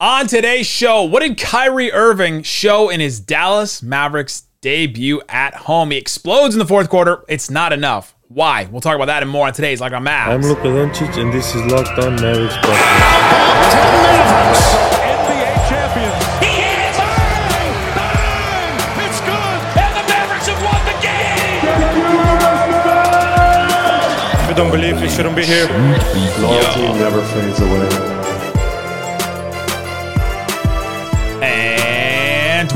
On today's show, what did Kyrie Irving show in his Dallas Mavericks debut at home? He explodes in the fourth quarter. It's not enough. Why? We'll talk about that and more on today's Locked On Mavs. I'm Luka Doncic, and this is Locked On Mavericks podcast. NBA champions. He hits! Bang! Bang! It's good! And the Mavericks have won the game! If you don't believe, you shouldn't be here. Loyalty never fades away.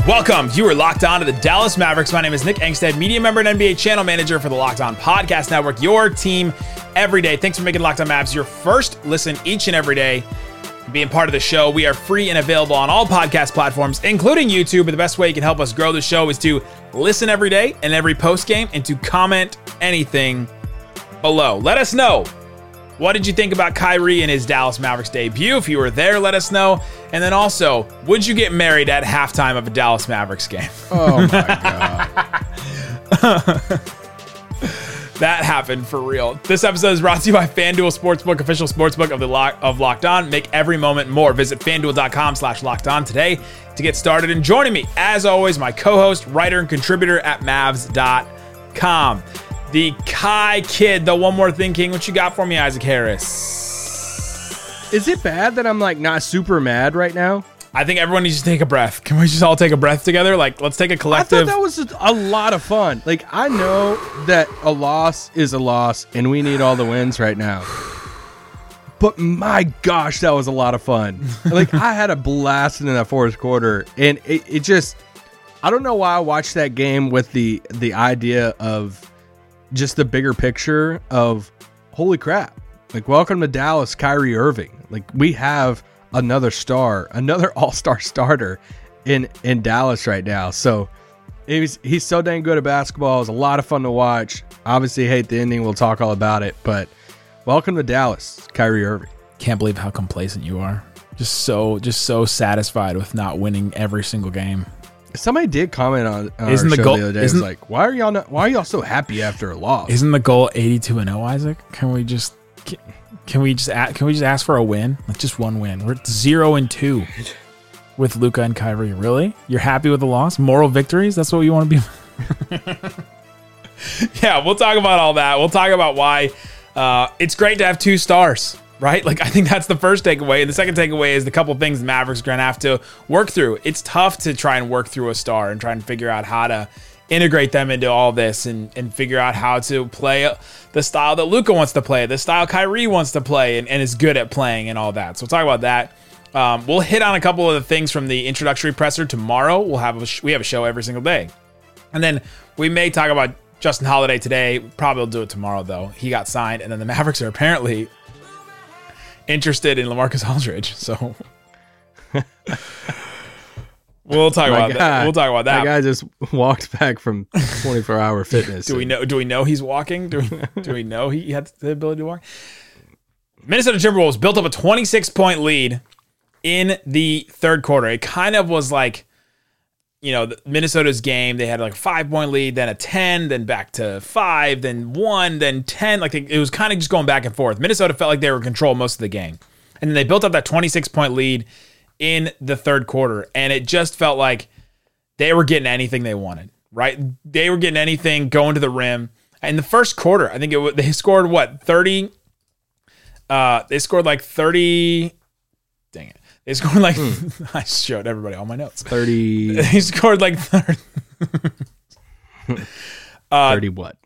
Welcome. You are locked on to the Dallas Mavericks. My name is Nick Angstadt, media member and NBA channel manager for the Locked On Podcast Network, your team every day. Thanks for making Locked On Mavs your first listen each and every day. Being part of the show, we are free and available on all podcast platforms, including YouTube. But the best way you can help us grow the show is to listen every day and every post game and to comment anything below. Let us know what did you think about Kyrie and his Dallas Mavericks debut? If you were there, let us know. And then also, would you get married at halftime of a Dallas Mavericks game? Oh my god. that happened for real. This episode is brought to you by FanDuel Sportsbook, official sportsbook of the Lock of Locked On. Make every moment more. Visit FanDuel.com slash locked on today to get started. And joining me, as always, my co-host, writer, and contributor at Mavs.com. The Kai Kid, the one more thing king. What you got for me, Isaac Harris? Is it bad that I'm like not super mad right now? I think everyone needs to take a breath. Can we just all take a breath together? Like, let's take a I thought collective. that was a lot of fun. Like I know that a loss is a loss and we need all the wins right now. But my gosh, that was a lot of fun. Like I had a blast in that fourth quarter and it, it just I don't know why I watched that game with the the idea of just the bigger picture of holy crap. Like welcome to Dallas, Kyrie Irving. Like we have another star, another all-star starter in in Dallas right now. So he's he's so dang good at basketball. It was a lot of fun to watch. Obviously hate the ending. We'll talk all about it, but welcome to Dallas, Kyrie Irving. Can't believe how complacent you are. Just so, just so satisfied with not winning every single game. Somebody did comment on, on Isn't our the show goal- the other day. Isn't- like, why are y'all not, why are y'all so happy after a loss? Isn't the goal 82 and 0, Isaac? Can we just can, we just a- can we just ask for a win? Like just one win. We're at 0 and 2 with Luka and Kyrie. Really? You're happy with the loss? Moral victories? That's what you want to be Yeah, we'll talk about all that. We'll talk about why uh, it's great to have two stars, right? Like I think that's the first takeaway. And the second takeaway is the couple things the Mavericks are going to have to work through. It's tough to try and work through a star and try and figure out how to integrate them into all this and, and figure out how to play the style that Luka wants to play, the style Kyrie wants to play and, and is good at playing and all that. So we'll talk about that. Um, we'll hit on a couple of the things from the introductory presser tomorrow. We'll have a sh- we have a show every single day. And then we may talk about Justin Holiday today. Probably will do it tomorrow, though. He got signed, and then the Mavericks are apparently interested in LaMarcus Aldridge. So we'll talk My about that. We'll talk about That that. guy just walked back from 24 hour fitness. do we know? Do we know he's walking? Do we? do we know he had the ability to walk? Minnesota Timberwolves built up a 26 point lead in the third quarter. It kind of was like, you know, Minnesota's game. They had like a five point lead, then a 10, then back to five, then one, then 10. Like it was kind of just going back and forth. Minnesota felt like they were in control most of the game. And then they built up that 26 point lead in the third quarter. And it just felt like they were getting anything they wanted, right? They were getting anything going to the rim. In the first quarter, I think it they scored what, 30? Uh, they scored like 30. It. Scored like, I showed everybody all my notes. 30, He scored like 30 30 what?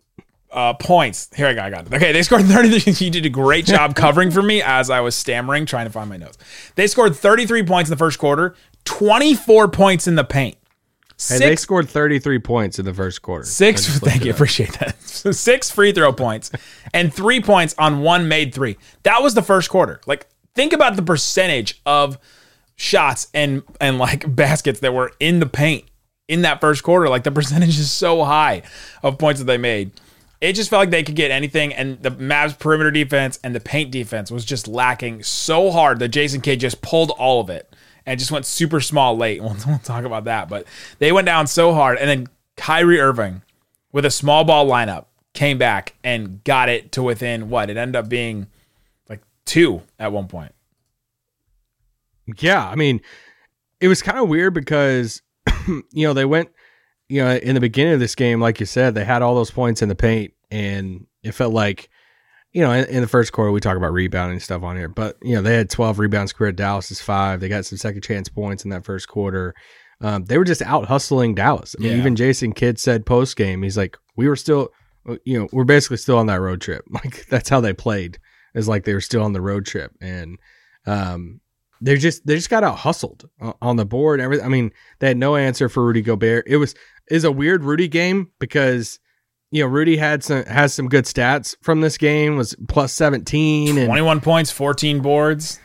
uh, points. Here I got, I got it. Okay, they scored 30. You did a great job covering for me as I was stammering trying to find my notes. They scored 33 points in the first quarter, 24 points in the paint. Hey, they scored 33 points in the first quarter. Six, thank you, appreciate that. So six free throw points and three points on one made three. That was the first quarter. Like, think about the percentage of shots and and like baskets that were in the paint in that first quarter. Like the percentage is so high of points that they made. It just felt like they could get anything, and the Mavs perimeter defense and the paint defense was just lacking so hard that Jason Kidd just pulled all of it and just went super small late. We'll, we'll talk about that, but they went down so hard, and then Kyrie Irving with a small ball lineup came back and got it to within what it ended up being like two at one point. Yeah, I mean, it was kind of weird because you know they went, you know, in the beginning of this game, like you said, they had all those points in the paint, and it felt like, you know, in, in the first quarter we talk about rebounding stuff on here, but you know they had twelve rebounds scored. Dallas is five. They got some second chance points in that first quarter. Um, they were just out hustling Dallas. I mean, Yeah. even Jason Kidd said post game, he's like, we were still, you know, we're basically still on that road trip. Like that's how they played. Is like they were still on the road trip, and um, they just they just got out hustled uh, on the board. and Everything. I mean, they had no answer for Rudy Gobert. It was is a weird Rudy game because you know Rudy had some has some good stats from this game. Was plus seventeen and 21 points, 14 boards.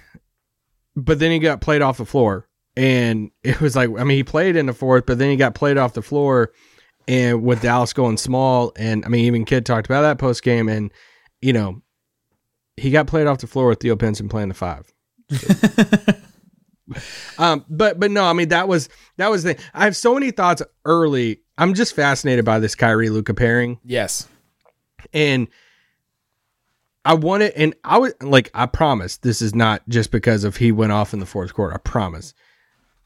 but then he got played off the floor. And it was like, I mean, he played in the fourth, but then he got played off the floor and with Dallas going small. And I mean, even Kidd talked about that post game. And, you know, he got played off the floor with Theo Pinson playing the five. um, but, but no, I mean, that was, that was the, I have so many thoughts early. I'm just fascinated by this Kyrie Luka pairing Yes. and I wanted, and I was like, I promise this is not just because of he went off in the fourth quarter. I promise.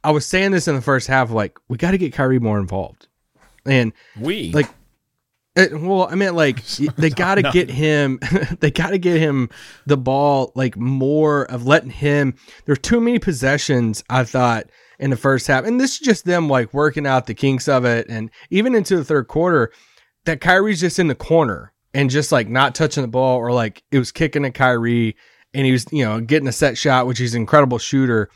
I was saying this in the first half, like we got to get Kyrie more involved, and We. like, it, well, I mean, like they got to get him, they got to get him the ball, like more of letting him. There's too many possessions. I thought in the first half, and this is just them like working out the kinks of it, and even into the third quarter, that Kyrie's just in the corner and just like not touching the ball, or like it was kicking at Kyrie, and he was you know getting a set shot, which he's an incredible shooter.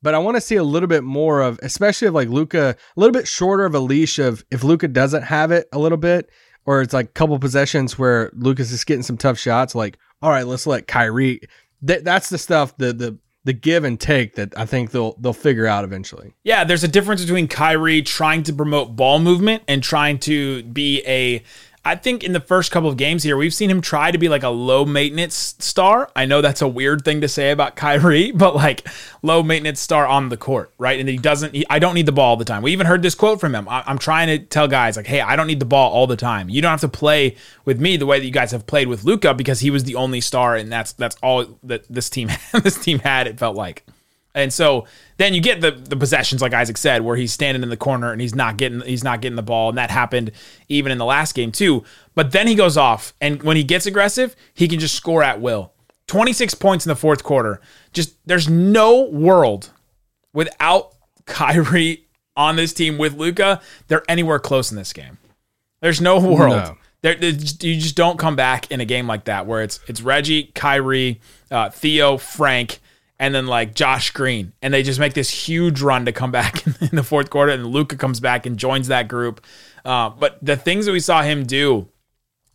But I want to see a little bit more of, especially of like Luka, a little bit shorter of a leash of if Luka doesn't have it a little bit, or it's like a couple possessions where Luka's is getting some tough shots. Like, all right, let's let Kyrie. That that's the stuff, the the the give and take that I think they'll they'll figure out eventually. Yeah, there's a difference between Kyrie trying to promote ball movement and trying to be a. I think in the first couple of games here, we've seen him try to be like a low maintenance star. I know that's a weird thing to say about Kyrie, but like low maintenance star on the court, right? And he doesn't. He, I don't need the ball all the time. We even heard this quote from him. I, I'm trying to tell guys like, hey, I don't need the ball all the time. You don't have to play with me the way that you guys have played with Luka because he was the only star, and that's that's all that this team this team had. It felt like. And so then you get the the possessions, like Isaac said, where he's standing in the corner and he's not getting he's not getting the ball, and that happened even in the last game too. But then he goes off, and when he gets aggressive, he can just score at will. Twenty six points in the fourth quarter. Just there's no world without Kyrie on this team with Luka, they're anywhere close in this game. There's no world. No. There, there- you just don't come back in a game like that where it's it's Reggie, Kyrie, uh, Theo, Frank, and then like Josh Green, and they just make this huge run to come back in the fourth quarter, and Luka comes back and joins that group. Uh, but the things that we saw him do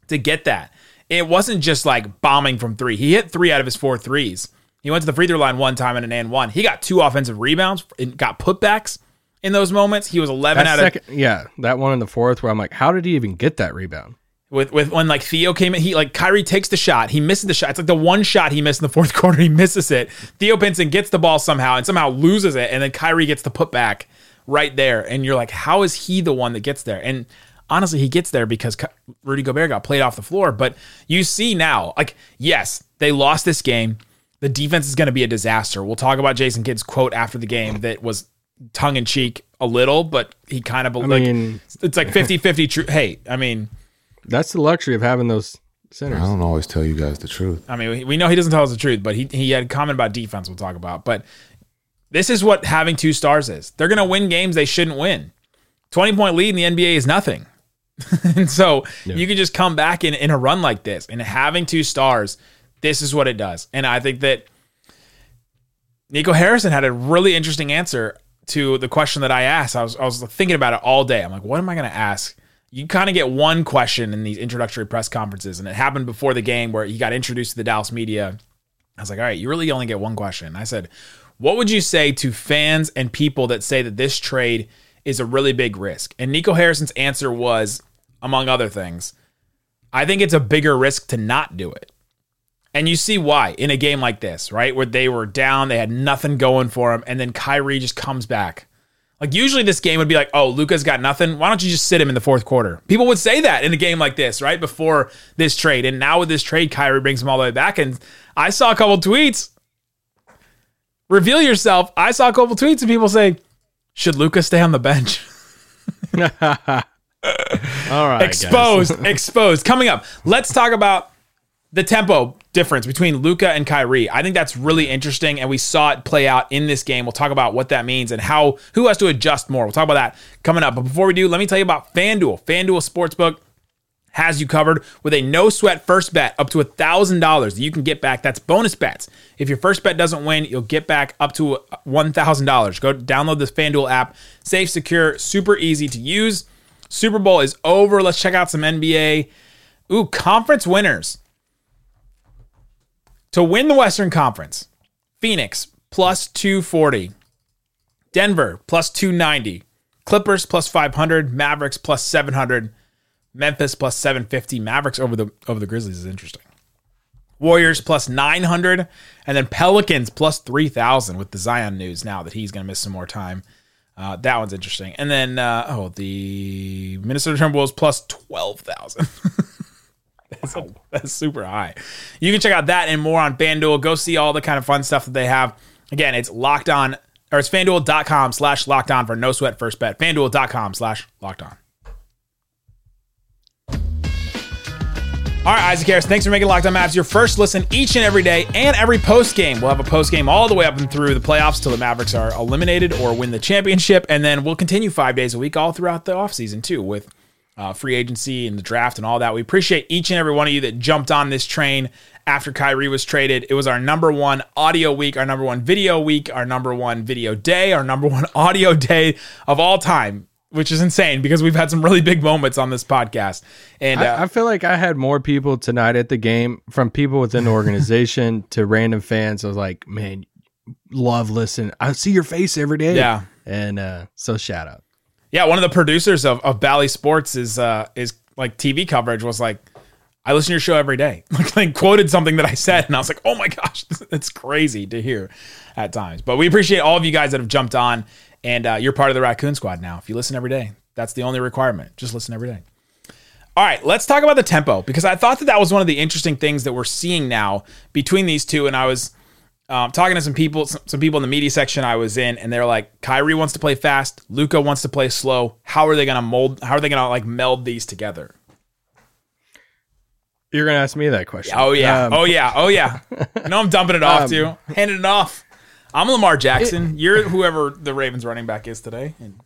to get that, it wasn't just like bombing from three. He hit three out of his four threes. He went to the free throw line one time and an and one. He got two offensive rebounds and got putbacks in those moments. He was eleven That out of yeah, that one in the fourth where I'm like, how did he even get that rebound? With with when like Theo came in, he like Kyrie takes the shot, he misses the shot. It's like the one shot he missed in the fourth quarter, he misses it. Theo Pinson gets the ball somehow and somehow loses it, and then Kyrie gets the putback right there, and you're like, how is he the one that gets there? And honestly, he gets there because Rudy Gobert got played off the floor. But you see now, like, yes, they lost this game. The defense is going to be a disaster. We'll talk about Jason Kidd's quote after the game that was tongue in cheek a little, but he kind of I like mean, it's like 50-50 true. Hey, I mean. That's the luxury of having those centers. I don't always tell you guys the truth. I mean, we- we know he doesn't tell us the truth, but he he had a comment about defense. We'll talk about, but this is what having two stars is. They're going to win games they shouldn't win. Twenty point lead in the NBA is nothing, and so you can just come back in in a run like this. And having two stars, this is what it does. And I think that Nico Harrison had a really interesting answer to the question that I asked. I was I was thinking about it all day. I'm like, what am I going to ask? You kind of get one question in these introductory press conferences, and it happened before the game where he got introduced to the Dallas media. I was like, all right, you really only get one question. I said, what would you say to fans and people that say that this trade is a really big risk? And Nico Harrison's answer was, among other things, I think it's a bigger risk to not do it. And you see why in a game like this, right? Where they were down, they had nothing going for them, and then Kyrie just comes back. Like usually this game would be like, oh, Luka's got nothing. Why don't you just sit him in the fourth quarter? People would say that in a game like this, right? Before this trade. And now with this trade, Kyrie brings him all the way back. And I saw a couple tweets. Reveal yourself. I saw a couple tweets of people saying, "Should Luka stay on the bench?" All right, exposed, exposed. Coming up, let's talk about the tempo difference between Luka and Kyrie. I think that's really interesting, and we saw it play out in this game. We'll talk about what that means and how who has to adjust more. We'll talk about that coming up. But before we do, let me tell you about FanDuel. FanDuel Sportsbook has you covered with a no sweat first bet up to $1,000 that you can get back. That's bonus bets. If your first bet doesn't win, you'll get back up to $1,000. Go download the FanDuel app. Safe, secure, super easy to use. Super Bowl is over. Let's check out some NBA. Ooh, conference winners. To win the Western Conference, Phoenix plus 240, Denver plus 290, Clippers plus 500, Mavericks plus 700, Memphis plus 750. Mavericks over the over the Grizzlies is interesting. Warriors plus 900 and then Pelicans plus 3000 with the Zion news now that he's going to miss some more time. Uh, that one's interesting. And then uh, oh, the Minnesota Timberwolves plus 12,000. That's, that's super high. You can check out that and more on FanDuel. Go see all the kind of fun stuff that they have. Again, it's locked on, or it's fanduel.com slash locked on for no sweat first bet. Fanduel.com slash locked on. All right, Isaac Harris, thanks for making Locked On Mavs your first listen each and every day and every post game. We'll have a post game all the way up and through the playoffs till the Mavericks are eliminated or win the championship. And then we'll continue five days a week all throughout the offseason, too, with uh, free agency and the draft and all that. We appreciate each and every one of you that jumped on this train after Kyrie was traded. It was our number one audio week, our number one video week, our number one video day, our number one audio day of all time, which is insane because we've had some really big moments on this podcast. And uh, I, I feel like I had more people tonight at the game from people within the organization to random fans. I was like, man, love listening. I see your face every day. Yeah. And uh, so shout out. Yeah, one of the producers of, of Bally Sports is uh, is like TV coverage was like, I listen to your show every day. Like, like quoted something that I said, and I was like, oh my gosh, it's crazy to hear at times. But we appreciate all of you guys that have jumped on, and uh, you're part of the Raccoon Squad now. If you listen every day, that's the only requirement. Just listen every day. All right, let's talk about the tempo because I thought that that was one of the interesting things that we're seeing now between these two. And I was um, talking to some people, some, some people in the media section I was in, and they're like, Kyrie wants to play fast, Luka wants to play slow. How are they gonna mold? How are they gonna like meld these together? You're gonna ask me that question. Oh yeah, Um, oh yeah, oh yeah. no, I'm dumping it off to you, handing it off. I'm Lamar Jackson. You're whoever the Ravens running back is today, and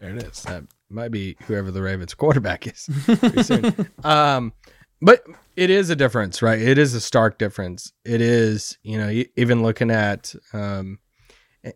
there it is. that might be whoever the Ravens quarterback is. um, but it is a difference, right? It is a stark difference. It is, you know, even looking at, um,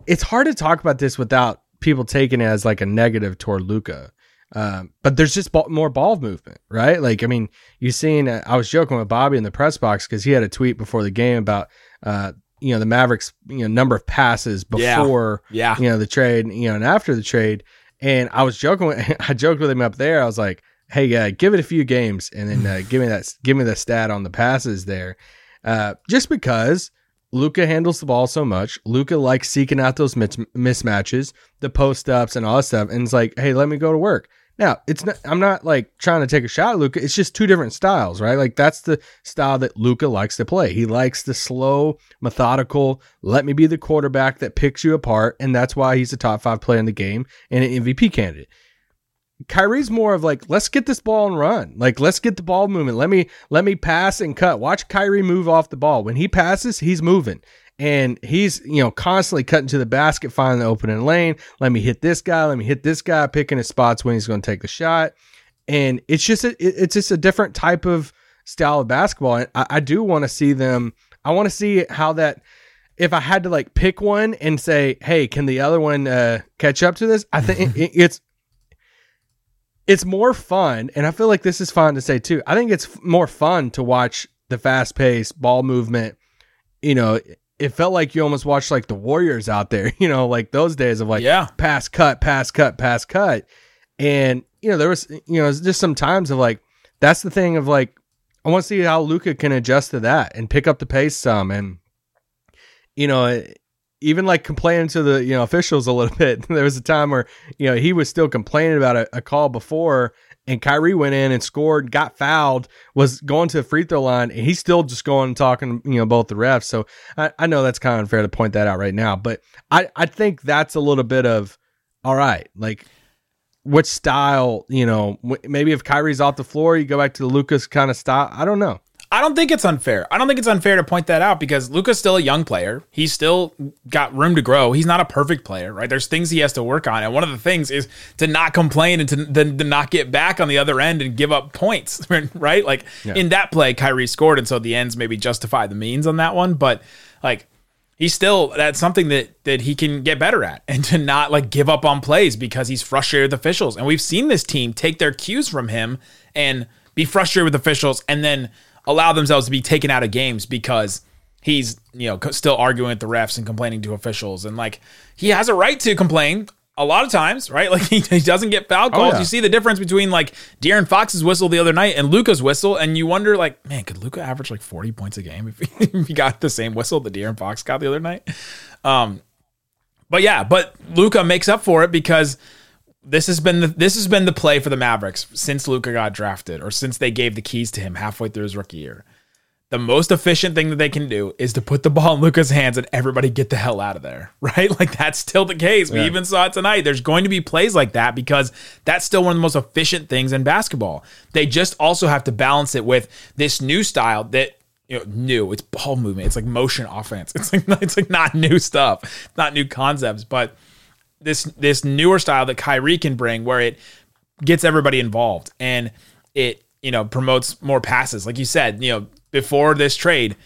it's hard to talk about this without people taking it as like a negative toward Luka. Um, but there's just ball, more ball movement, right? Like, I mean, you've seen, uh, I was joking with Bobby in the press box because he had a tweet before the game about, uh, you know, the Mavericks, you know, number of passes Yeah. before, Yeah. you know, the trade, you know, and after the trade. And I was joking with, I joked with him up there. I was like, Hey, uh, give it a few games and then uh, give me that, give me the stat on the passes there. Uh, just because Luka handles the ball so much, Luka likes seeking out those mis- mismatches, the post ups and all that stuff. And it's like, Hey, let me go to work. Now, it's not, I'm not like trying to take a shot at Luka. It's just two different styles, right? Like that's the style that Luka likes to play. He likes the slow, methodical, let me be the quarterback that picks you apart. And that's why he's a top five player in the game and an MVP candidate. Kyrie's more of like, let's get this ball and run. Like, let's get the ball movement. Let me let me pass and cut. Watch Kyrie move off the ball. When he passes, he's moving. And he's, you know, constantly cutting to the basket, finding the opening lane. Let me hit this guy. Let me hit this guy, picking his spots when he's going to take the shot. And it's just a, it's just a different type of style of basketball. And I, I do want to see them. I want to see how that. If I had to like pick one and say, "Hey, can the other one uh, catch up to this?" I think it's it's more fun, and I feel like this is fun to say too. I think it's f- more fun to watch the fast pace, ball movement. You know, it felt like you almost watched like the Warriors out there, you know, like those days of like Yeah. pass, cut, pass, cut, pass, cut. And, you know, there was, you know, it's just some times of like, that's the thing of like, I want to see how Luka can adjust to that and pick up the pace some. And, you know, even like complaining to the you know officials a little bit. there was a time where you know he was still complaining about a, a call before, and Kyrie went in and scored, got fouled, was going to the free throw line, and he's still just going and talking, you know, both the refs. So I, I know that's kind of unfair to point that out right now, but I, I think that's a little bit of all right, like what style, you know, maybe if Kyrie's off the floor, you go back to the Luka's kind of style. I don't know. I don't think it's unfair. I don't think it's unfair to point that out because Luka's still a young player. He's still got room to grow. He's not a perfect player, right? There's things he has to work on. And one of the things is to not complain and to, to, to not get back on the other end and give up points, right? Like in that play, Kyrie scored. And so the ends maybe justify the means on that one. But like, he's still that's something that that he can get better at and to not like give up on plays because he's frustrated with officials and we've seen this team take their cues from him and be frustrated with officials and then allow themselves to be taken out of games because he's you know still arguing with the refs and complaining to officials and like he has a right to complain a lot of times, right? Like he, he doesn't get foul calls. yeah. You see the difference between like De'Aaron Fox's whistle the other night and Luka's whistle, and you wonder like, man, could Luka average like forty points a game if he, if he got the same whistle that De'Aaron Fox got the other night? Um, but yeah, but Luka makes up for it because this has been the this has been the play for the Mavericks since Luka got drafted or since they gave the keys to him halfway through his rookie year. The most efficient thing that they can do is to put the ball in Luka's hands and everybody get the hell out of there, right? Like that's still the case. We even saw it tonight. There's going to be plays like that because that's still one of the most efficient things in basketball. They just also have to balance it with this new style that you know, new. It's ball movement. It's like motion offense. It's like it's like not new stuff, not new concepts, but this this newer style that Kyrie can bring where it gets everybody involved and it you know promotes more passes. Like you said you know before this trade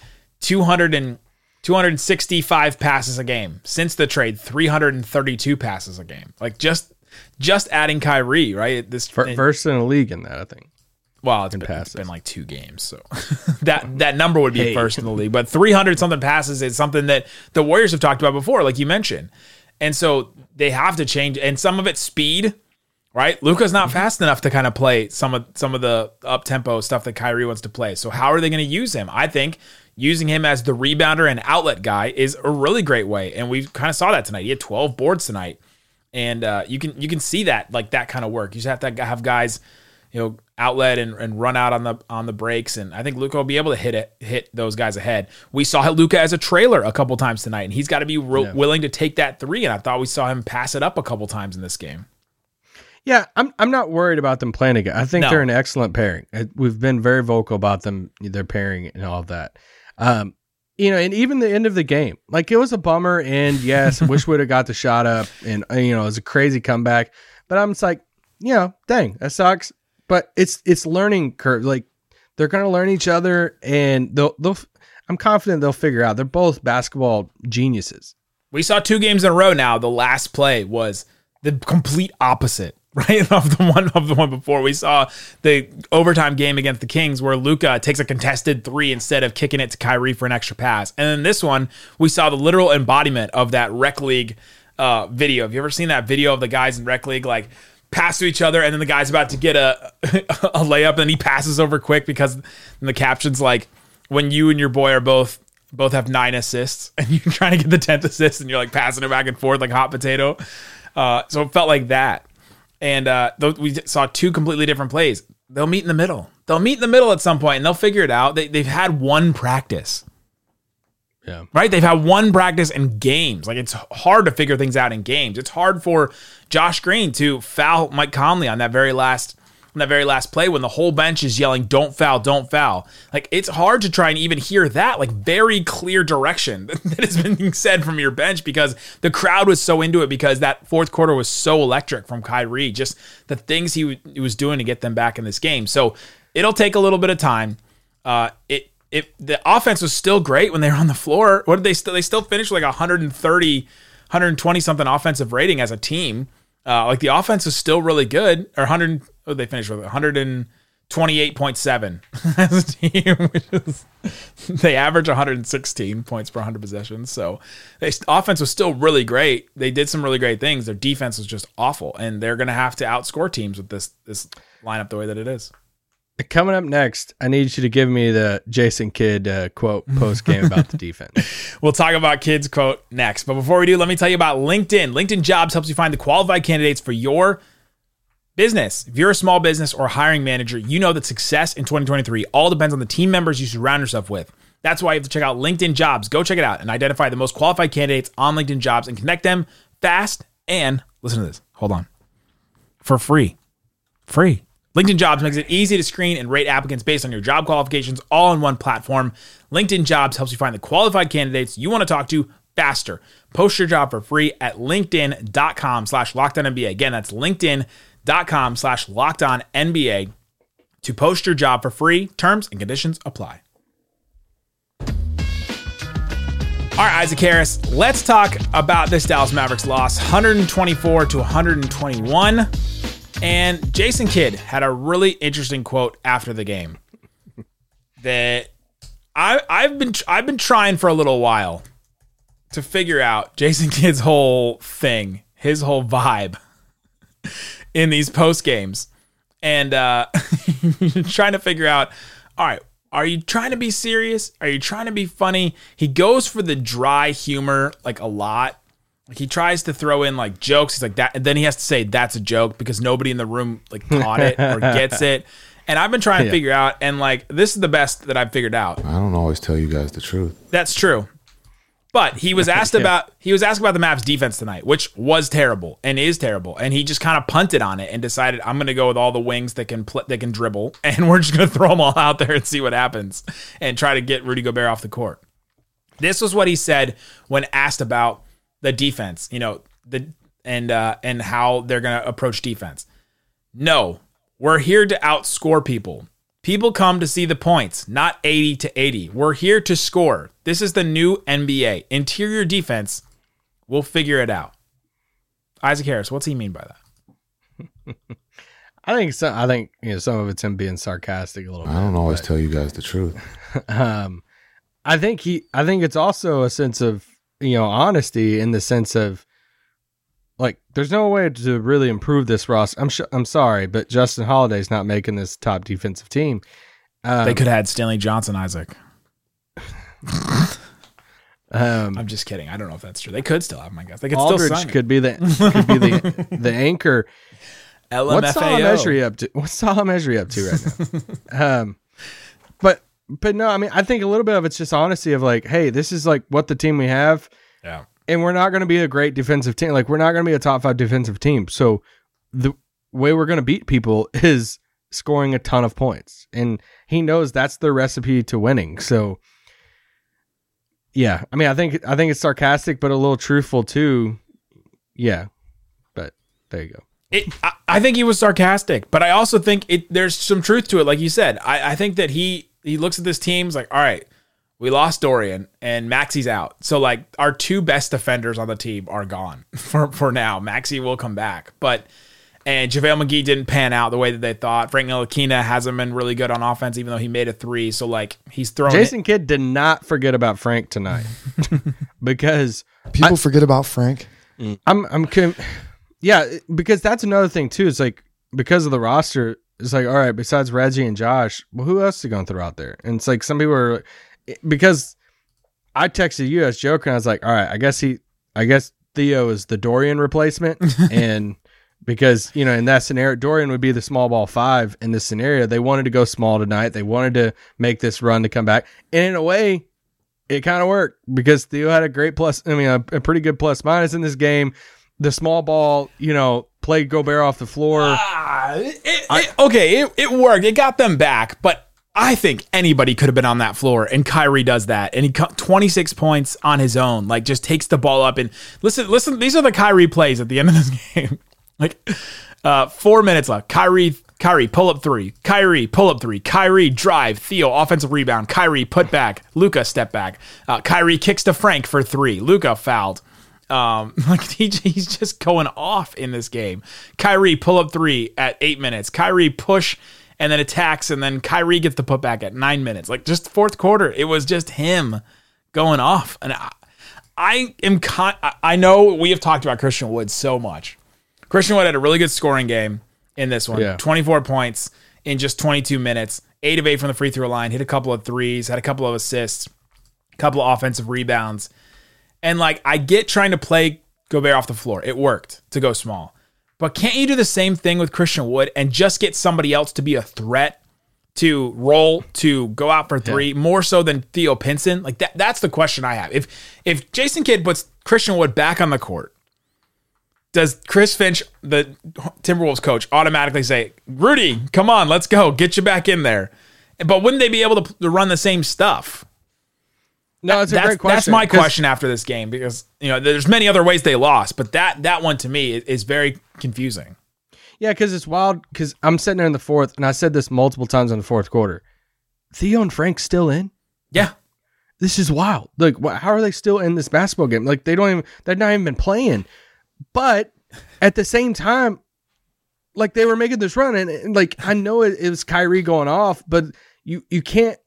200 and 265 passes a game. Since the trade 332 passes a game. Like just just adding Kyrie right? This First in the league in that, I think. well, it's been, it's been like two games, so that that number would be first in the league. But 300 something passes is something that the Warriors have talked about before, like you mentioned, and so they have to change. And some of it's speed, right? Luka's not fast enough to kind of play some of some of the up tempo stuff that Kyrie wants to play. So how are they going to use him? I think using him as the rebounder and outlet guy is a really great way, and we kind of saw that tonight. He had 12 boards tonight, and uh, you can you can see that like that kind of work. You just have to have guys you know outlet and, and run out on the on the breaks and I think Luka will be able to hit it hit those guys ahead. We saw Luka as a trailer a couple times tonight and he's got to be real willing to take that 3 and I thought we saw him pass it up a couple times in this game. Yeah, I'm I'm not worried about them playing again. I think No. they're an excellent pairing. Uh, We've been very vocal about them, their pairing and all of that. Um, you know, and even the end of the game, like it was a bummer. And yes, wish would have got the shot up, and uh, you know, it was a crazy comeback. But I'm just like, you know, dang, that sucks. But it's it's learning curve. Like they're gonna learn each other, and they'll they'll. I'm confident they'll figure out. They're both basketball geniuses. We saw two games in a row now. The last play was the complete opposite, right? Of the one of the one before. We saw the overtime game against the Kings where Luka takes a contested three instead of kicking it to Kyrie for an extra pass. And then this one, we saw the literal embodiment of that rec league uh, video. Have you ever seen that video of the guys in rec league like pass to each other and then the guy's about to get a a layup and he passes over quick because the caption's like when you and your boy are both both have nine assists and you're trying to get the 10th assist and you're like passing it back and forth like hot potato. Uh, so it felt like that. And uh, th- we saw two completely different plays. They'll meet in the middle. They'll meet in the middle at some point and they'll figure it out. They, they've had one practice, Yeah. right? They've had one practice in games. Like it's hard to figure things out in games. It's hard for Josh Green to foul Mike Conley on that very last on that very last play when the whole bench is yelling "Don't foul, don't foul." Like it's hard to try and even hear that like very clear direction that has been said from your bench because the crowd was so into it because that fourth quarter was so electric from Kyrie. Just the things he, w- he was doing to get them back in this game. So it'll take a little bit of time. Uh, it it the offense was still great when they were on the floor. What did they still they still finished like 130, 120 something offensive rating as a team. Uh, like the offense is still really good. Or 100, oh, they finished with 128.7 as a team, which is they average 116 points per 100 possessions. So they, offense was still really great. They did some really great things. Their defense was just awful, and they're going to have to outscore teams with this this lineup the way that it is. Coming up next, I need you to give me the Jason Kidd uh, quote post game about the defense. We'll talk about Kidd's quote next. But before we do, let me tell you about LinkedIn. LinkedIn Jobs helps you find the qualified candidates for your Business. If you're a small business or hiring manager, you know that success in 2023 all depends on the team members you surround yourself with. That's why you have to check out LinkedIn Jobs. Go check it out and identify the most qualified candidates on LinkedIn Jobs and connect them fast and listen to this. Hold on. For free. Free. LinkedIn Jobs makes it easy to screen and rate applicants based on your job qualifications all in one platform. LinkedIn Jobs helps you find the qualified candidates you want to talk to faster. Post your job for free at linkedin.com slash NBA. Again, that's linkedin.com slash NBA to post your job for free. Terms and conditions apply. All right, Isaac Harris, let's talk about this Dallas Mavericks loss 124 to 121. And Jason Kidd had a really interesting quote after the game that I I've been I've been trying for a little while to figure out Jason Kidd's whole thing, his whole vibe in these post games, and uh, trying to figure out. All right, are you trying to be serious? Are you trying to be funny? He goes for the dry humor like a lot. Like he tries to throw in like jokes. He's like that, and then he has to say that's a joke because nobody in the room like caught it or gets it. And I've been trying to Yeah. figure out, and like this is the best that I've figured out. I don't always tell you guys the truth. That's true. But he was asked about he was asked about the Mavs defense tonight, which was terrible and is terrible, and he just kind of punted on it and decided I'm going to go with all the wings that can pl- that can dribble, and we're just going to throw them all out there and see what happens, and try to get Rudy Gobert off the court. This was what he said when asked about the defense, you know, the and uh, and how they're going to approach defense. No, we're here to outscore people. People come to see the points, not 80 to 80. We're here to score. This is the new NBA. Interior defense, we'll figure it out. Isaac Harris, what's he mean by that? I think so, I think you know some of it's him being sarcastic a little I bit. don't always tell you guys the truth. Um, I think he. I think it's also a sense of you know honesty in the sense of like there's no way to really improve this roster. I'm sh- I'm sorry, but Justin Holiday's not making this top defensive team. Um, They could have had Stanley Johnson, Isaac. um, I'm just kidding. I don't know if that's true. They could still have him, I guess. They could still Aldridge sign could be the could be the the anchor. him. What's Salah LMFAO. Mejri up to? What's Salah Mejri up to right now? um, but but no, I mean I think a little bit of it's just honesty of like, hey, this is like what the team we have. Yeah. and we're not going to be a great defensive team. Like we're not going to be a top five defensive team. So the way we're going to beat people is scoring a ton of points, and he knows that's the recipe to winning. So yeah, I mean, I think I think it's sarcastic, but a little truthful too. Yeah, but there you go. It, I, I think he was sarcastic, but I also think it. There's some truth to it, like you said. I, I think that he he looks at this team, he's like, all right, we lost Dorian and Maxi's out, so like our two best defenders on the team are gone for for now. Maxi will come back, but and JaVale McGee didn't pan out the way that they thought. Frank Ntilikina hasn't been really good on offense, even though he made a three. So like he's throwing. it- Jason Kidd did not forget about Frank tonight because People forget about Frank. I'm I'm com- yeah, because that's another thing too. It's like because of the roster, it's like all right. Besides Reggie and Josh, well, who else is going to throw out there? And it's like some people are because I texted you as joking. I was like, all right, I guess he, I guess Theo is the Dorian replacement, and because you know in that scenario, Dorian would be the small ball five in this scenario. They wanted to go small tonight. They wanted to make this run to come back, and in a way, it kind of worked because Theo had a great plus. I mean, a, a pretty good plus minus in this game. The small ball, you know, played Gobert off the floor. Ah, it, it- okay, it, it worked. It got them back, but I think anybody could have been on that floor, and Kyrie does that, and he co- 26 points on his own, like just takes the ball up and listen. Listen, these are the Kyrie plays at the end of this game. like uh, four minutes left. Kyrie, Kyrie, pull up three. Kyrie, pull up three. Kyrie, drive. Theo, offensive rebound. Kyrie, put back. Luka, step back. Uh, Kyrie kicks to Frank for three. Luka fouled. Um, like he, he's just going off in this game. Kyrie pull up three at eight minutes. Kyrie push and then attacks, and then Kyrie gets the putback at nine minutes. Like just fourth quarter, it was just him going off. And I, I am con- I- know we have talked about Christian Wood so much. Christian Wood had a really good scoring game in this one. Yeah. 24 points in just 22 minutes. Eight of eight from the free throw line. Hit a couple of threes. Had a couple of assists. A couple of offensive rebounds. And like I get trying to play Gobert off the floor. It worked to go small. But can't you do the same thing with Christian Wood and just get somebody else to be a threat to roll to go out for three more so than Theo Pinson? Like that that's the question I have. If if Jason Kidd puts Christian Wood back on the court, does Chris Finch, the Timberwolves coach, automatically say, Rudy, come on, let's go, get you back in there? But wouldn't they be able to, to run the same stuff? No, it's a that's, great question. That's my question after this game because you know there's many other ways they lost, but that that one to me is, very confusing. Yeah, because it's wild. Because I'm sitting there in the fourth, and I said this multiple times in the fourth quarter. Theo and Frank's still in. Yeah, This is wild. Like, how are they still in this basketball game? Like, they don't even. They're not even been playing. But at the same time, like they were making this run, and, and, like I know it, it was Kyrie going off, but you you can't.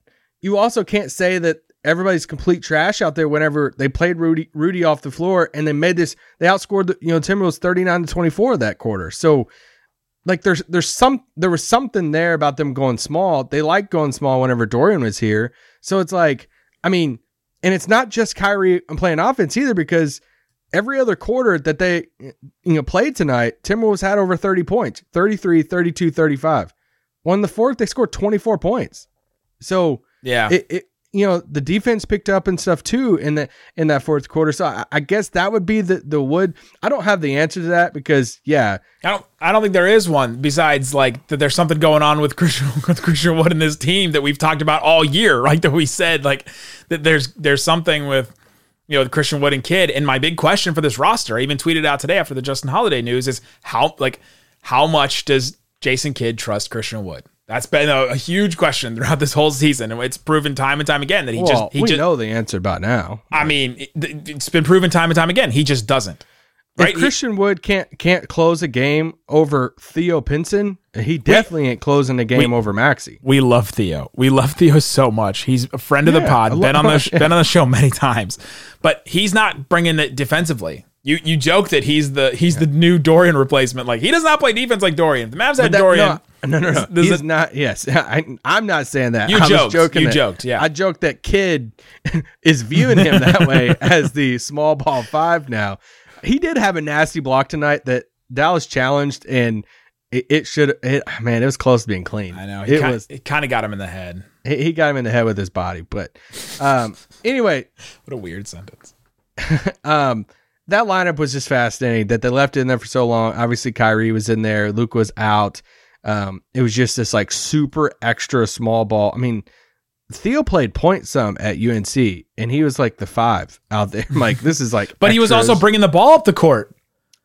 You also can't say that everybody's complete trash out there. Whenever they played Rudy Rudy off the floor, and they made this, they outscored the you know Timberwolves thirty nine to twenty four that quarter. So like there's there's some there was something there about them going small. They like going small whenever Dorian was here. So it's like, I mean, and it's not just Kyrie playing offense either because every other quarter that they you know played tonight, Timberwolves had over 30 points, 33, 32, 35. Well, in the fourth, they scored 24 points. So yeah. it, it you know the defense picked up and stuff too in the in that fourth quarter. So I, I guess that would be the the wood. I don't have the answer to that because yeah, I don't. I don't think there is one besides like that. There's something going on with Christian with Christian Wood and this team that we've talked about all year, right? That we said like that. There's there's something with you know with Christian Wood and Kidd. And my big question for this roster, I even tweeted out today after the Justin Holiday news, is how like how much does Jason Kidd trust Christian Wood? That's been a, a huge question throughout this whole season, and it's proven time and time again that he well, just he we just. know the answer by now. I mean, it, it's been proven time and time again. He just doesn't. Right? If Christian Wood can't can't close a game over Theo Pinson, he definitely ain't closing a game we- over Maxi. We love Theo. We love Theo so much. He's a friend of the pod. Been on the been on the show many times, but he's not bringing it defensively. You you joke that he's the he's the new Dorian replacement. Like he does not play defense like Dorian. The Mavs had That- Dorian. No, no, no. no. This is He's a- not. Yes, I, I'm not saying that. You I was joked. joking You that- joked, yeah. I joked that Kidd is viewing him that way as the small ball five. Now, he did have a nasty block tonight that Dallas challenged, and it, it should. It, man, it was close to being clean. I know. He it kind, was. it kind of got him in the head. He, he got him in the head with his body, but um, anyway, What a weird sentence. um, that lineup was just fascinating that they left it in there for so long. Obviously, Kyrie was in there, Luke was out. Um, it was just this like super extra small ball. I mean, Theo played point some at UNC, and he was like the five out there. I'm like, this is like, But he was also bringing the ball up the court.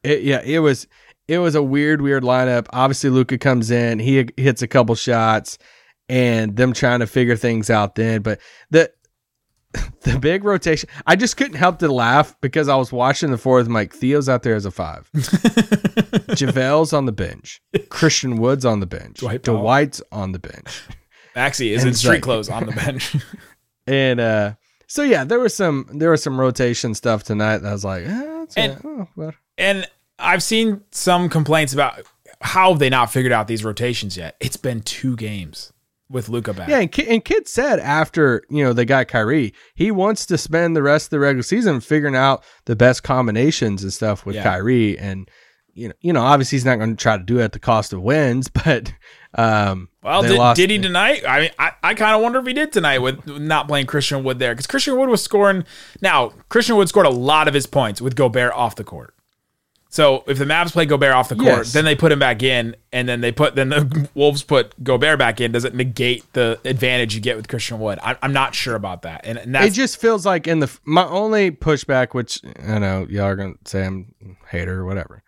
It, yeah, it was it was a weird, weird lineup. Obviously, Luka comes in, he hits a couple shots, and them trying to figure things out. Then, but the the big rotation, I just couldn't help to laugh because I was watching the fourth. I'm like, Theo's out there as a five, JaVale's on the bench, Christian Woods on the bench, Dwight Powell. Dwight's on the bench, Maxi is And in street like- clothes on the bench. and uh. So yeah, there was some there was some rotation stuff tonight. That I was like, eh, it's, And- uh, oh, well. and I've seen some complaints about how have they not figured out these rotations yet. It's been two games with Luka back. Yeah, and Kidd, and Kidd said after you know they got Kyrie, he wants to spend the rest of the regular season figuring out the best combinations and stuff with Yeah. Kyrie, and you know, you know, obviously he's not going to try to do it at the cost of wins, but um, Well, did, lost- did he tonight? I mean, I, I kind of wonder if he did tonight with not playing Christian Wood there because Christian Wood was scoring. Now, Christian Wood scored a lot of his points with Gobert off the court. So if the Mavs play Gobert off the court, Yes. then they put him back in, and then they put then the Wolves put Gobert back in. Does it negate the advantage you get with Christian Wood? I, I'm not sure about that, and, and It just feels like in the my only pushback, which I know y'all are gonna say I'm hater or whatever.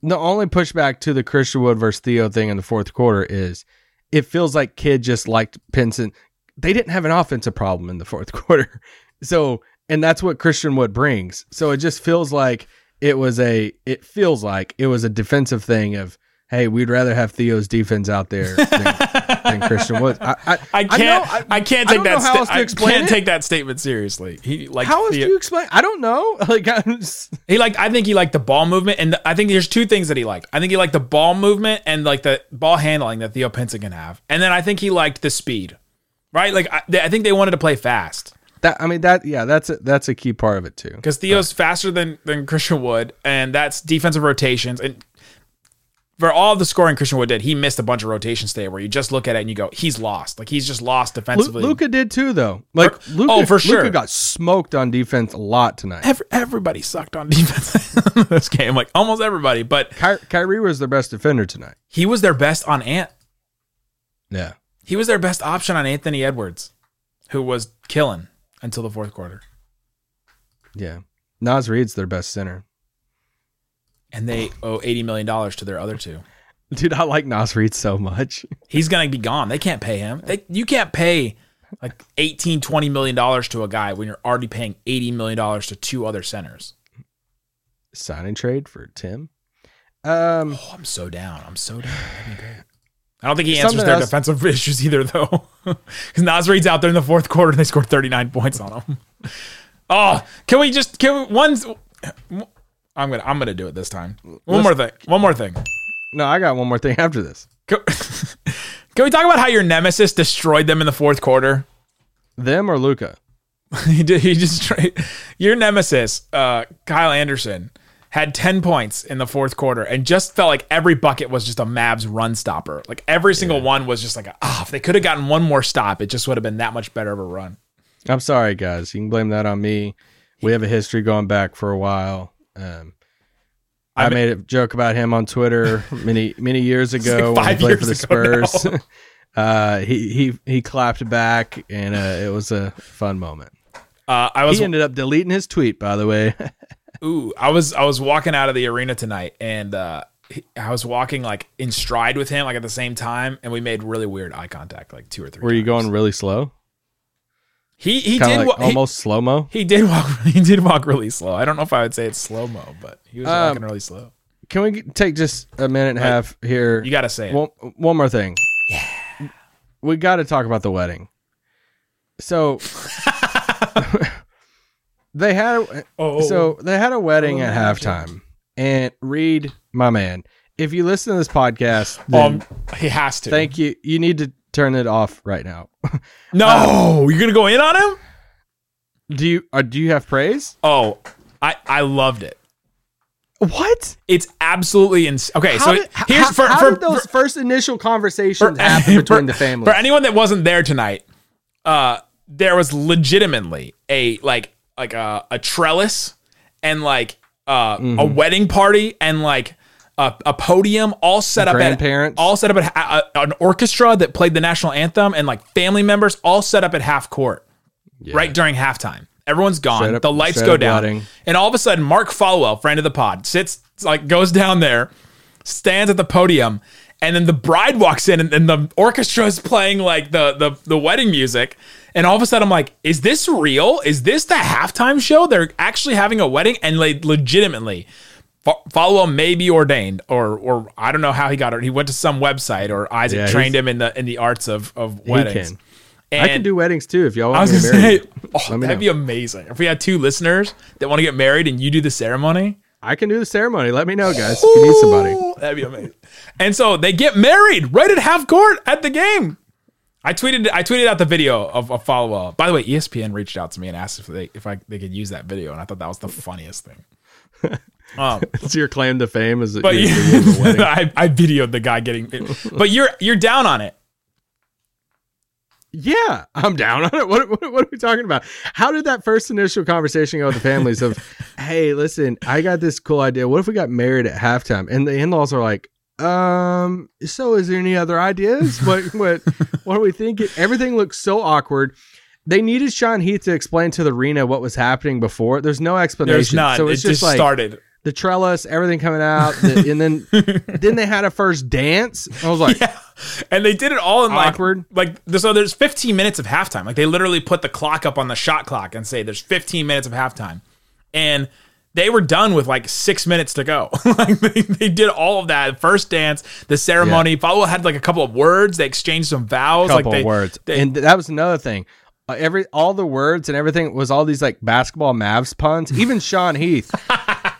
The only pushback to the Christian Wood versus Theo thing in the fourth quarter is it feels like Kidd just liked Pinson. They didn't have an offensive problem in the fourth quarter, so and that's what Christian Wood brings. So it just feels like it was a. It feels like it was a defensive thing of. Hey, we'd rather have Theo's defense out there than, than Christian Wood. I, I, I can't know- I, can't take that. how sta- else to I can't it. take that statement seriously. He like How else Theo- do you explain? I don't know. Like, I'm just- He liked. I think he liked the ball movement, and the, I think there's two things that he liked. I think he liked the ball movement and like the ball handling that Theo Pinson can have, and then I think he liked the speed. Right? Like I, I think they wanted to play fast that I mean that yeah, that's a, that's a key part of it too. because Theo's faster than than Christian Wood, and that's defensive rotations. And for all the scoring Christian Wood did, he missed a bunch of rotations today where you just look at it and you go, he's lost. Like he's just lost defensively. Luka did too, though. Like For- Luka, oh, for sure. Luka got smoked on defense a lot tonight. Every, everybody sucked on defense this game, like almost everybody. But Ky- Kyrie was their best defender tonight. he was their best on Ant. Yeah. He was their best option on Anthony Edwards, who was killing until the fourth quarter. Yeah. Naz Reid's their best center. And they owe eighty million dollars to their other two. Dude, I like Naz Reid so much. He's gonna be gone. They can't pay him. They, you can't pay like 18, 20 million dollars to a guy when you're already paying eighty million dollars to two other centers. Sign and trade for Tim. Um, Oh, I'm so down. I'm so down. That'd be great. I don't think he answers Something their else- defensive issues either, though. Because Naz Reid's out there in the fourth quarter and they scored 39 points on him. Oh, can we just can we one? I'm gonna I'm gonna do it this time. One more thing. One more thing. no, I got one more thing after this. Can, can we talk about how your nemesis destroyed them in the fourth quarter? Them or Luka? he did. He just your nemesis, uh, Kyle Anderson, had ten points in the fourth quarter, and just felt like every bucket was just a Mavs run stopper. Like every single one was just like, ah, if they could have gotten one more stop, it just would have been that much better of a run. I'm sorry, guys. You can blame that on me. We have a history going back for a while. Um, I, I made a joke about him on Twitter many many years ago like when he played for the Spurs. uh, he he he clapped back, and uh, it was a fun moment. Uh, I was He ended up deleting his tweet, by the way. Ooh, I was I was walking out of the arena tonight, and uh, he- I was walking like in stride with him, like at the same time, and we made really weird eye contact, like two or three. Were you going really slow? He he Kind did wa- like he- almost slow mo. He, did walk. He did walk really slow. I don't know if I would say it's slow mo, but he was Um, walking really slow. Can we take just a minute and a half here? You got to say it. One, one more thing. Yeah. We got to talk about the wedding. So they had a, Oh, so they had a wedding at halftime. And Reed, my man, if you listen to this podcast, um, he has to. thank you. You need to turn it off right now. no, you're gonna go in on him. do you uh, do you have praise? Oh, I I loved it. What? It's absolutely ins- okay. How so did, here's how, for, how for, did those for- first initial conversations for- happen between the families? For anyone that wasn't there tonight, uh, there was legitimately a like like a, a trellis and like uh, Mm-hmm. a wedding party and like a, a podium all set up at all set up at ha- a, an orchestra that played the national anthem and like family members all set up at half court right during halftime. Everyone's gone. Up- the lights go down, wedding. and all of a sudden, Mark Followill, friend of the pod, sits like goes down there, stands at the podium, and then the bride walks in, and, and the orchestra is playing like the the the wedding music. And all of a sudden, I'm like, "Is this real? Is this the halftime show? They're actually having a wedding?" And like, legitimately, Followill may be ordained, or or I don't know how he got it. He went to some website, or Isaac Yeah, trained him in the in the arts of of weddings. can. I can do weddings too if y'all I want was to get married. say, oh, that'd know. be amazing if we had two listeners that want to get married and you do the ceremony. I can do the ceremony. Let me know, guys. If you need somebody. That'd be amazing. And so they get married right at half court at the game. I tweeted I tweeted out the video of a follow up. By the way, ESPN reached out to me and asked if they if I they could use that video, and I thought that was the funniest thing. Um, It's your claim to fame is that but you, you're in the wedding. I, I videoed the guy getting. But you're you're down on it. Yeah, I'm down on it. What, what, what are we talking about? How did that first initial conversation go with the families of, hey, listen, I got this cool idea. What if we got married at halftime? And the in-laws are like, um, so is there any other ideas? What what what are we thinking? Everything looks so awkward. They needed Sean Heath to explain to the arena what was happening before. There's no explanation. There's not. So it it's just just, like started. the trellis, everything coming out, the, and then then they had a first dance. I was like, Yeah. And they did it all in like Awkward. like like so there's 15 minutes of halftime. Like they literally put the clock up on the shot clock and say there's 15 minutes of halftime. And they were done with like six minutes to go. like they, they did all of that. First dance, the ceremony. Follow had like a couple of words. They exchanged some vows. couple like they, of words, they- and that was another thing. Uh, every all the words and everything was all these like basketball Mavs puns. Even Sean Heath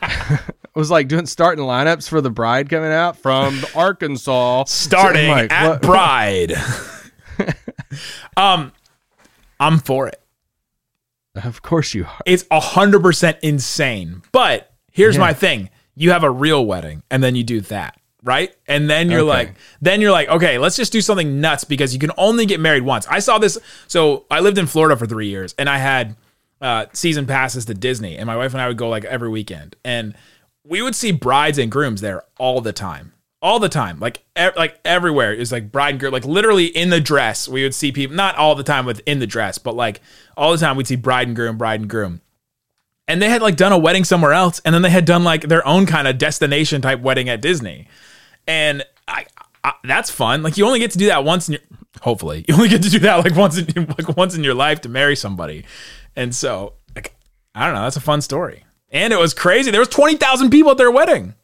was like doing starting lineups for the bride coming out from Arkansas, starting So like, at what- Bride. um, I'm for it. Of course you are. It's hundred percent insane. But here's Yeah. my thing: you have a real wedding, and then you do that. right? And then you're Okay. like, then you're like, okay, let's just do something nuts because you can only get married once. I saw this. So I lived in Florida for three years, and I had uh, season passes to Disney, and my wife and I would go like every weekend, and we would see brides and grooms there all the time. All the time, like like everywhere, was like bride and groom, like literally in the dress. We would see people, not all the time within the dress, but like all the time we'd see bride and groom, bride and groom. And they had like done a wedding somewhere else and then they had done like their own kind of destination type wedding at disney. And I, I that's fun. Like you only get to do that once in your hopefully you only get to do that like once in like once in your life to marry somebody. And so like i don't know that's a fun story. And it was crazy. There was 20000 people at their wedding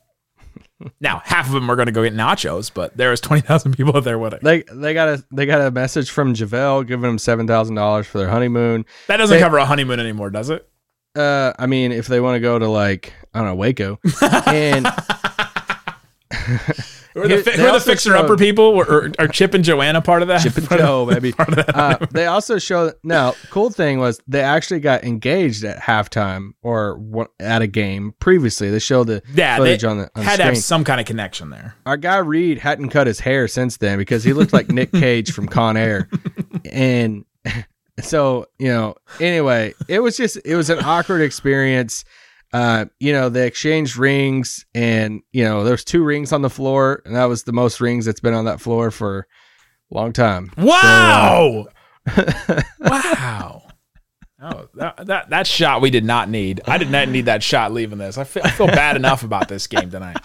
now half of them are going to go get nachos but there was 20000 people at their wedding. They they got a they got a message from Javelle giving them seven thousand dollars for their honeymoon. that doesn't They- cover a honeymoon anymore does it? Uh, I mean, if they want to go to like I don't know Waco, and who are the, fi- they who are the fixer upper people or, are Chip and Joanna part of that Chip and Part Joe, baby. of Uh, they also show now. Cool thing was they actually got engaged at halftime or at a game previously. They showed the Yeah, footage on the on had to have some kind of connection there. Our guy Reed hadn't cut his hair since then because he looked like Nick Cage from Con Air, and so you know. Anyway, it was just it was an awkward experience. Uh, you know, they exchanged rings, and you know, there's two rings on the floor, and that was the most rings that's been on that floor for a long time. Wow! wow! Oh, that, that that shot we did not need. I did not need that shot leaving this. I feel, I feel bad enough about this game tonight.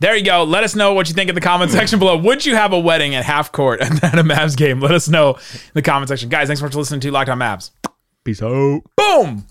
There you go. Let us know what you think in the comment section below. Would you have a wedding at half court and then a Mavs game? Let us know in the comment section. Guys, thanks so much for listening to Locked On Mavs. Peace out. Boom!